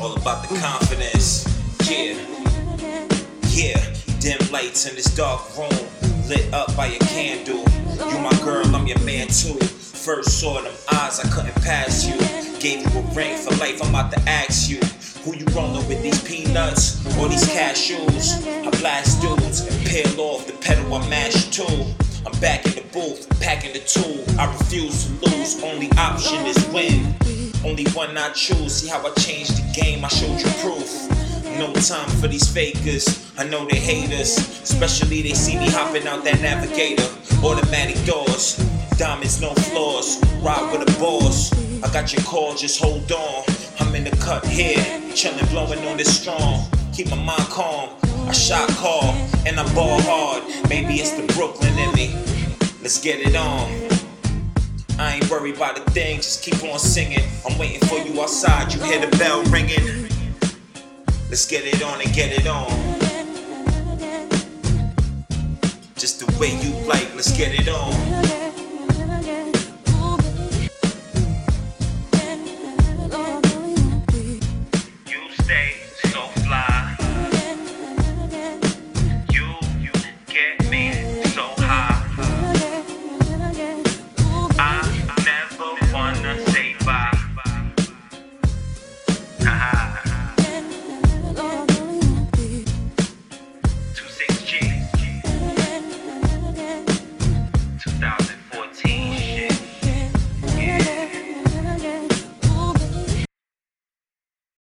All about the confidence. Yeah. Yeah. Dim lights in this dark room. Lit up by a candle. You my girl, I'm your man too. First saw them eyes, I couldn't pass you. Gave you a ring for life, I'm about to ask you. Who you rolling with these peanuts or these cashews? I blast dudes and peel off the pedal I mash too. I'm back in the booth, packing the tool. I refuse to lose, only option is win. Only one I choose. See how I changed the game, I showed you proof. No time for these fakers. I know they hate us, especially they see me hopping out that navigator. Automatic doors, diamonds, no flaws. Ride with a boss. I got your call, just hold on. I'm in the cut here, chillin', blowing on this strong. Keep my mind calm. I shot call and I ball hard. Maybe it's the Brooklyn in me. Let's get it on. I ain't worried about a thing, just keep on singing. I'm waiting for you outside, you hear the bell ringing. Let's get it on and get it on. Just the way you like, let's get it on.